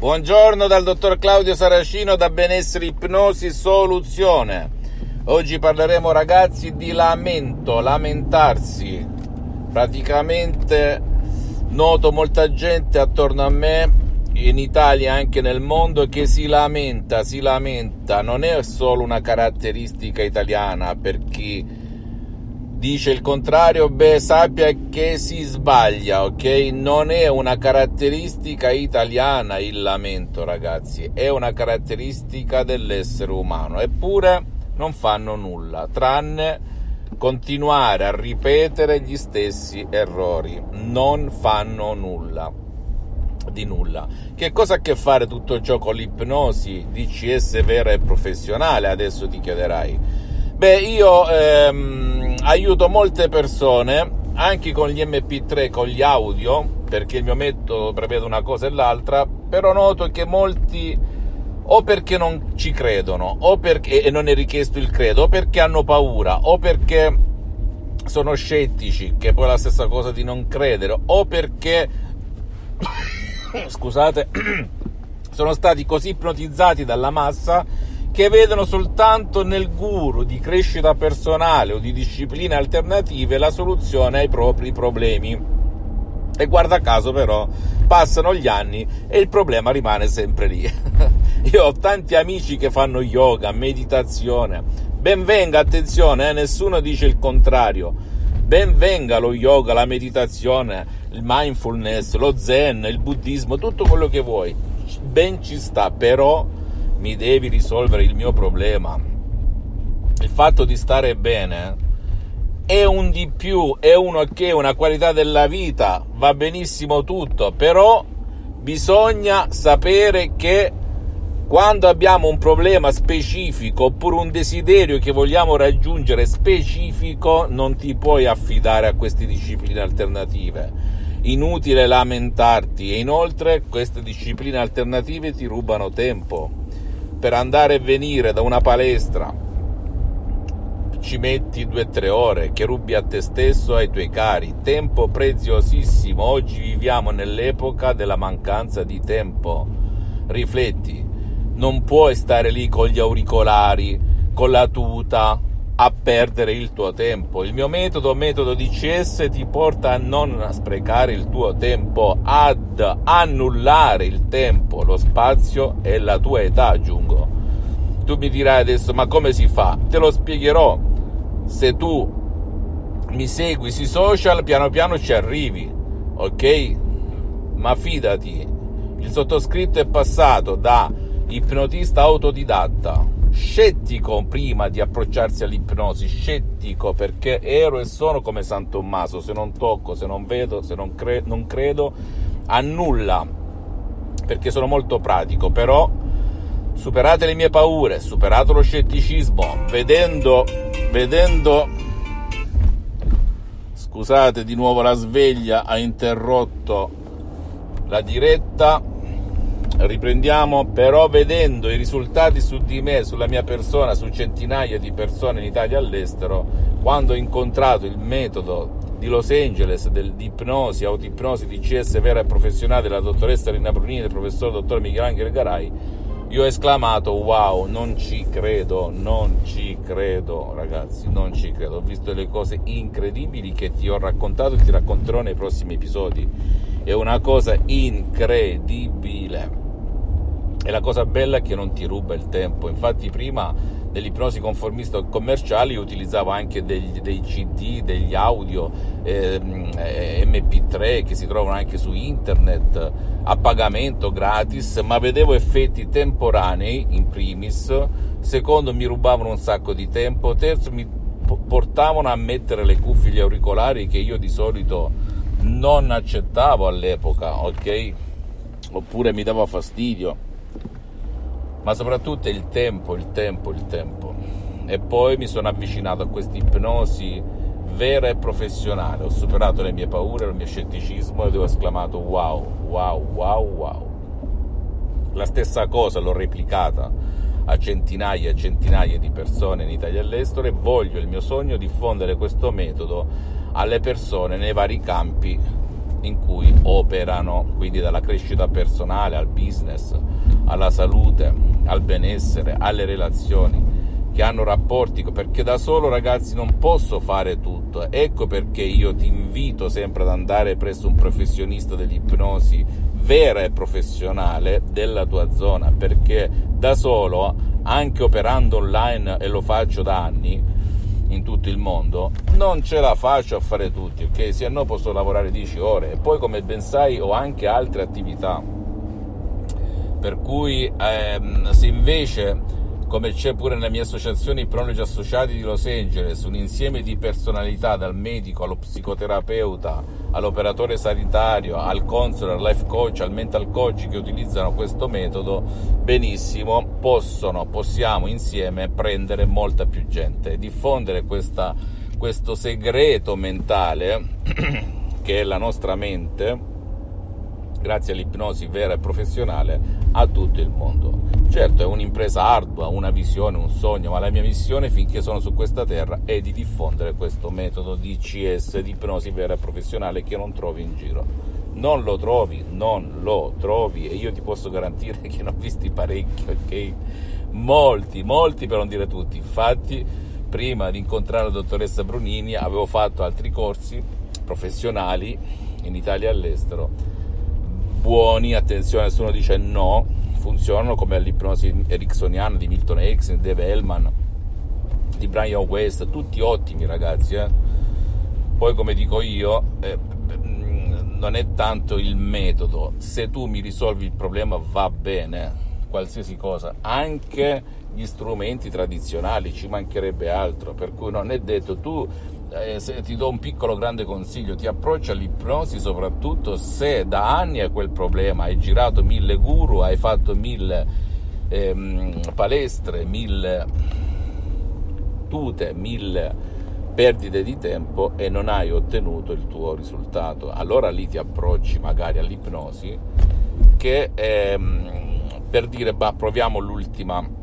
Buongiorno dal dottor Claudio Saracino da Benessere Ipnosi Soluzione. Oggi parleremo ragazzi di lamento, lamentarsi. Praticamente noto molta gente attorno a me, in Italia e anche nel mondo, che si lamenta, si lamenta. Non è solo una caratteristica italiana per chi dice il contrario, beh, sappia che si sbaglia, ok? Non è una caratteristica italiana il lamento, ragazzi, è una caratteristica dell'essere umano. Eppure non fanno nulla, tranne continuare a ripetere gli stessi errori. Non fanno nulla. Di nulla. Che cosa ha a che fare tutto ciò con l'ipnosi DCS vera e professionale? Adesso ti chiederai. Beh, io ehm, aiuto molte persone anche con gli MP3, con gli audio, perché il mio metodo prevede una cosa e l'altra, però noto che molti o perché non ci credono, o perché e non è richiesto il credo, o perché hanno paura, o perché sono scettici, che è poi la stessa cosa di non credere, o perché scusate, sono stati così ipnotizzati dalla massa che vedono soltanto nel guru di crescita personale o di discipline alternative la soluzione ai propri problemi. E guarda caso però passano gli anni e il problema rimane sempre lì. Io ho tanti amici che fanno yoga, meditazione. Benvenga, attenzione, eh, nessuno dice il contrario. Benvenga lo yoga, la meditazione, il mindfulness, lo zen, il buddismo, tutto quello che vuoi. Ben ci sta, però mi devi risolvere il mio problema. Il fatto di stare bene è un di più, è uno che una qualità della vita, va benissimo tutto, però bisogna sapere che quando abbiamo un problema specifico oppure un desiderio che vogliamo raggiungere specifico, non ti puoi affidare a queste discipline alternative. Inutile lamentarti e inoltre queste discipline alternative ti rubano tempo per andare e venire da una palestra ci metti due o tre ore che rubi a te stesso e ai tuoi cari. Tempo preziosissimo. Oggi viviamo nell'epoca della mancanza di tempo. Rifletti, non puoi stare lì con gli auricolari, con la tuta, a perdere il tuo tempo. Il mio metodo, metodo DCS, ti porta a non sprecare il tuo tempo, ad annullare il tempo, lo spazio e la tua età, aggiungo. Tu mi dirai adesso, ma come si fa? Te lo spiegherò. Se tu mi segui sui social, piano piano ci arrivi, ok? Ma fidati, il sottoscritto è passato da ipnotista autodidatta scettico prima di approcciarsi all'ipnosi, scettico perché ero e sono come San Tommaso, se non tocco, se non vedo, se non, cre- non credo a nulla, perché sono molto pratico, però superate le mie paure, superato lo scetticismo, vedendo, vedendo, scusate di nuovo la sveglia ha interrotto la diretta, riprendiamo però vedendo i risultati su di me, sulla mia persona, su centinaia di persone in Italia e all'estero, quando ho incontrato il metodo di Los Angeles del, di ipnosi, autoipnosi, CS vera e professionale della dottoressa Rina Brunini e del professor dottor Michelangelo Garai, io ho esclamato wow, non ci credo, non ci credo ragazzi, non ci credo, ho visto le cose incredibili che ti ho raccontato e ti racconterò nei prossimi episodi, è una cosa incredibile. E la cosa bella è che non ti ruba il tempo. Infatti, prima dell'ipnosi conformista commerciale utilizzavo anche degli, dei CD, degli audio ehm, eh, MP3 che si trovano anche su internet a pagamento gratis, ma vedevo effetti temporanei in primis, secondo mi rubavano un sacco di tempo, terzo mi portavano a mettere le cuffie, gli auricolari che io di solito non accettavo all'epoca, ok? Oppure mi dava fastidio ma soprattutto il tempo, il tempo, il tempo. E poi mi sono avvicinato a questa ipnosi vera e professionale, ho superato le mie paure, il mio scetticismo ed ho esclamato wow, wow, wow, wow. La stessa cosa l'ho replicata a centinaia e centinaia di persone in Italia e all'estero e voglio il mio sogno diffondere questo metodo alle persone nei vari campi in cui operano, quindi dalla crescita personale al business, alla salute, al benessere, alle relazioni, che hanno rapporti, perché da solo ragazzi non posso fare tutto. Ecco perché io ti invito sempre ad andare presso un professionista dell'ipnosi vera e professionale della tua zona, perché da solo, anche operando online e lo faccio da anni, in tutto il mondo, non ce la faccio a fare tutti, ok? Se no posso lavorare 10 ore e poi come ben sai ho anche altre attività. Per cui ehm, se invece come c'è pure nella mia associazione i pronologi associati di Los Angeles, un insieme di personalità dal medico allo psicoterapeuta, all'operatore sanitario, al counselor, al life coach, al mental coach che utilizzano questo metodo, benissimo, possono, possiamo insieme prendere molta più gente, diffondere questa, questo segreto mentale che è la nostra mente grazie all'ipnosi vera e professionale a tutto il mondo. Certo è un'impresa ardua, una visione, un sogno, ma la mia missione finché sono su questa terra è di diffondere questo metodo di CS, di ipnosi vera e professionale che non trovi in giro. Non lo trovi, non lo trovi e io ti posso garantire che ne ho visti parecchi, ok? Molti, molti per non dire tutti. Infatti, prima di incontrare la dottoressa Brunini avevo fatto altri corsi professionali in Italia e all'estero buoni, attenzione, nessuno dice no, funzionano come l'ipnosi ericksoniana di Milton Erickson, di Dave Hellman, di Brian West, tutti ottimi ragazzi. Eh? Poi come dico io, eh, non è tanto il metodo, se tu mi risolvi il problema va bene, qualsiasi cosa, anche gli strumenti tradizionali, ci mancherebbe altro, per cui non è detto tu eh, se ti do un piccolo grande consiglio, ti approccia all'ipnosi soprattutto se da anni hai quel problema, hai girato mille guru, hai fatto mille ehm, palestre, mille tute, mille perdite di tempo e non hai ottenuto il tuo risultato. Allora lì ti approcci magari all'ipnosi che ehm, per dire, bah, proviamo l'ultima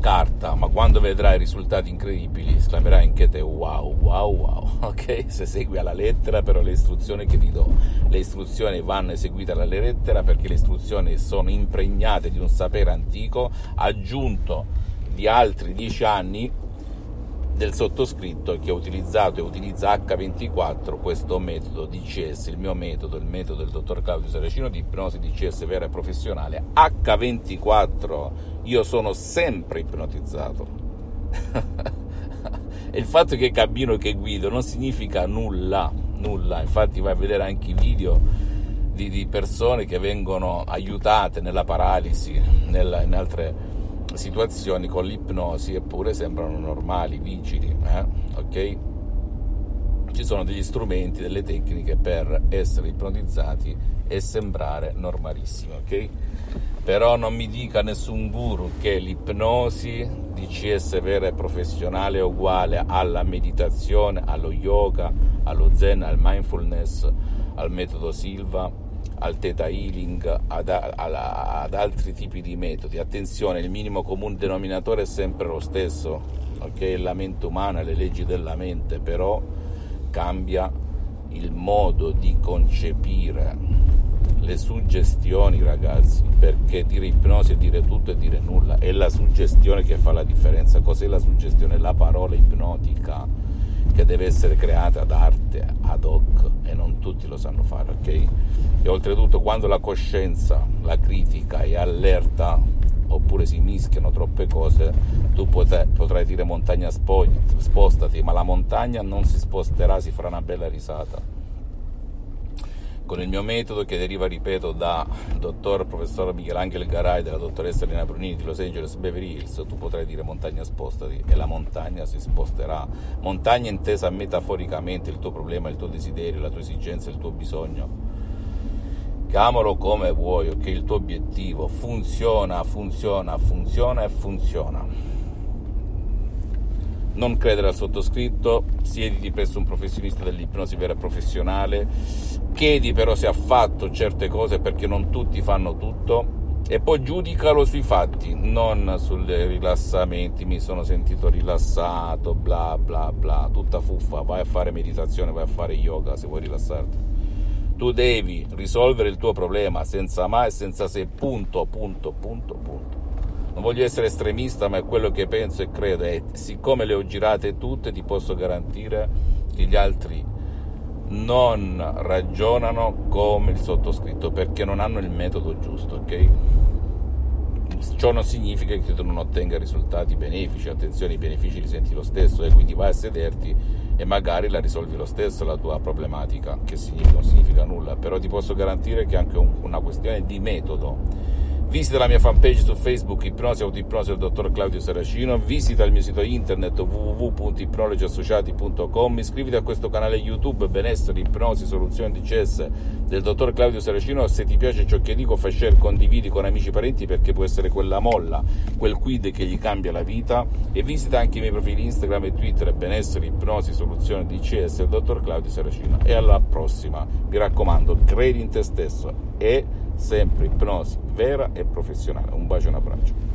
carta, ma quando vedrai risultati incredibili esclamerai anche te wow, wow, wow, ok? Se segui alla lettera però le istruzioni che ti do, le istruzioni vanno eseguite alla lettera perché le istruzioni sono impregnate di un sapere antico aggiunto di altri dieci anni del sottoscritto che ha utilizzato e utilizza H24 questo metodo DCS, il mio metodo, il metodo del dottor Claudio Saracino di ipnosi DCS vera e professionale. H24, io sono sempre ipnotizzato. e il fatto che cammino che guido non significa nulla, nulla. Infatti vai a vedere anche i video di, di persone che vengono aiutate nella paralisi, nella, in altre situazioni con l'ipnosi eppure sembrano normali, vigili, eh? ok? Ci sono degli strumenti, delle tecniche per essere ipnotizzati e sembrare normalissimi, ok? Però non mi dica nessun guru che l'ipnosi DCS vera e professionale è uguale alla meditazione, allo yoga, allo zen, al mindfulness, al metodo Silva al theta healing, ad, ad, ad, altri tipi di metodi. Attenzione, il minimo comune denominatore è sempre lo stesso, ok? La mente umana, le leggi della mente, però cambia il modo di concepire le suggestioni, ragazzi, perché dire ipnosi è dire tutto e dire nulla, è la suggestione che fa la differenza. Cos'è la suggestione? La parola ipnotica che deve essere creata ad arte, ad hoc e non tutti lo sanno fare, ok? E oltretutto quando la coscienza, la critica è allerta oppure si mischiano troppe cose, tu potrai, potrai dire montagna spostati, ma la montagna non si sposterà, si farà una bella risata con il mio metodo che deriva, ripeto, da dottor professor Michelangelo Garay della dottoressa Elena Brunini di Los Angeles Beverly Hills, tu potrai dire montagna spostati e la montagna si sposterà. Montagna intesa metaforicamente il tuo problema, il tuo desiderio, la tua esigenza, il tuo bisogno. Chiamalo come vuoi, ok? Il tuo obiettivo funziona, funziona, funziona e funziona non credere al sottoscritto, siediti presso un professionista dell'ipnosi vera e professionale, chiedi però se ha fatto certe cose perché non tutti fanno tutto e poi giudicalo sui fatti, non sui rilassamenti, mi sono sentito rilassato, bla bla bla, tutta fuffa, vai a fare meditazione, vai a fare yoga se vuoi rilassarti. Tu devi risolvere il tuo problema senza ma e senza se, punto, punto, punto, punto. Non voglio essere estremista, ma è quello che penso e credo e siccome le ho girate tutte ti posso garantire che gli altri non ragionano come il sottoscritto perché non hanno il metodo giusto, ok? Ciò non significa che tu non ottenga risultati benefici, attenzione, i benefici li senti lo stesso, eh? quindi vai a sederti e magari la risolvi lo stesso la tua problematica, che significa, non significa nulla, però ti posso garantire che è anche un, una questione di metodo Visita la mia fanpage su Facebook Ipnosi Autoipnosi del dottor Claudio Saracino, visita il mio sito internet www.ipnologiassociati.com, iscriviti a questo canale YouTube Benessere, Ipnosi, Soluzioni DCS del dottor Claudio Saracino, se ti piace ciò che dico fai share, condividi con amici e parenti perché può essere quella molla, quel quid che gli cambia la vita. E visita anche i miei profili Instagram e Twitter Benessere, Ipnosi, Soluzioni DCS del dottor Claudio Saracino. E alla prossima, mi raccomando, credi in te stesso e sempre ipnosi vera e professionale. Un bacio e un abbraccio.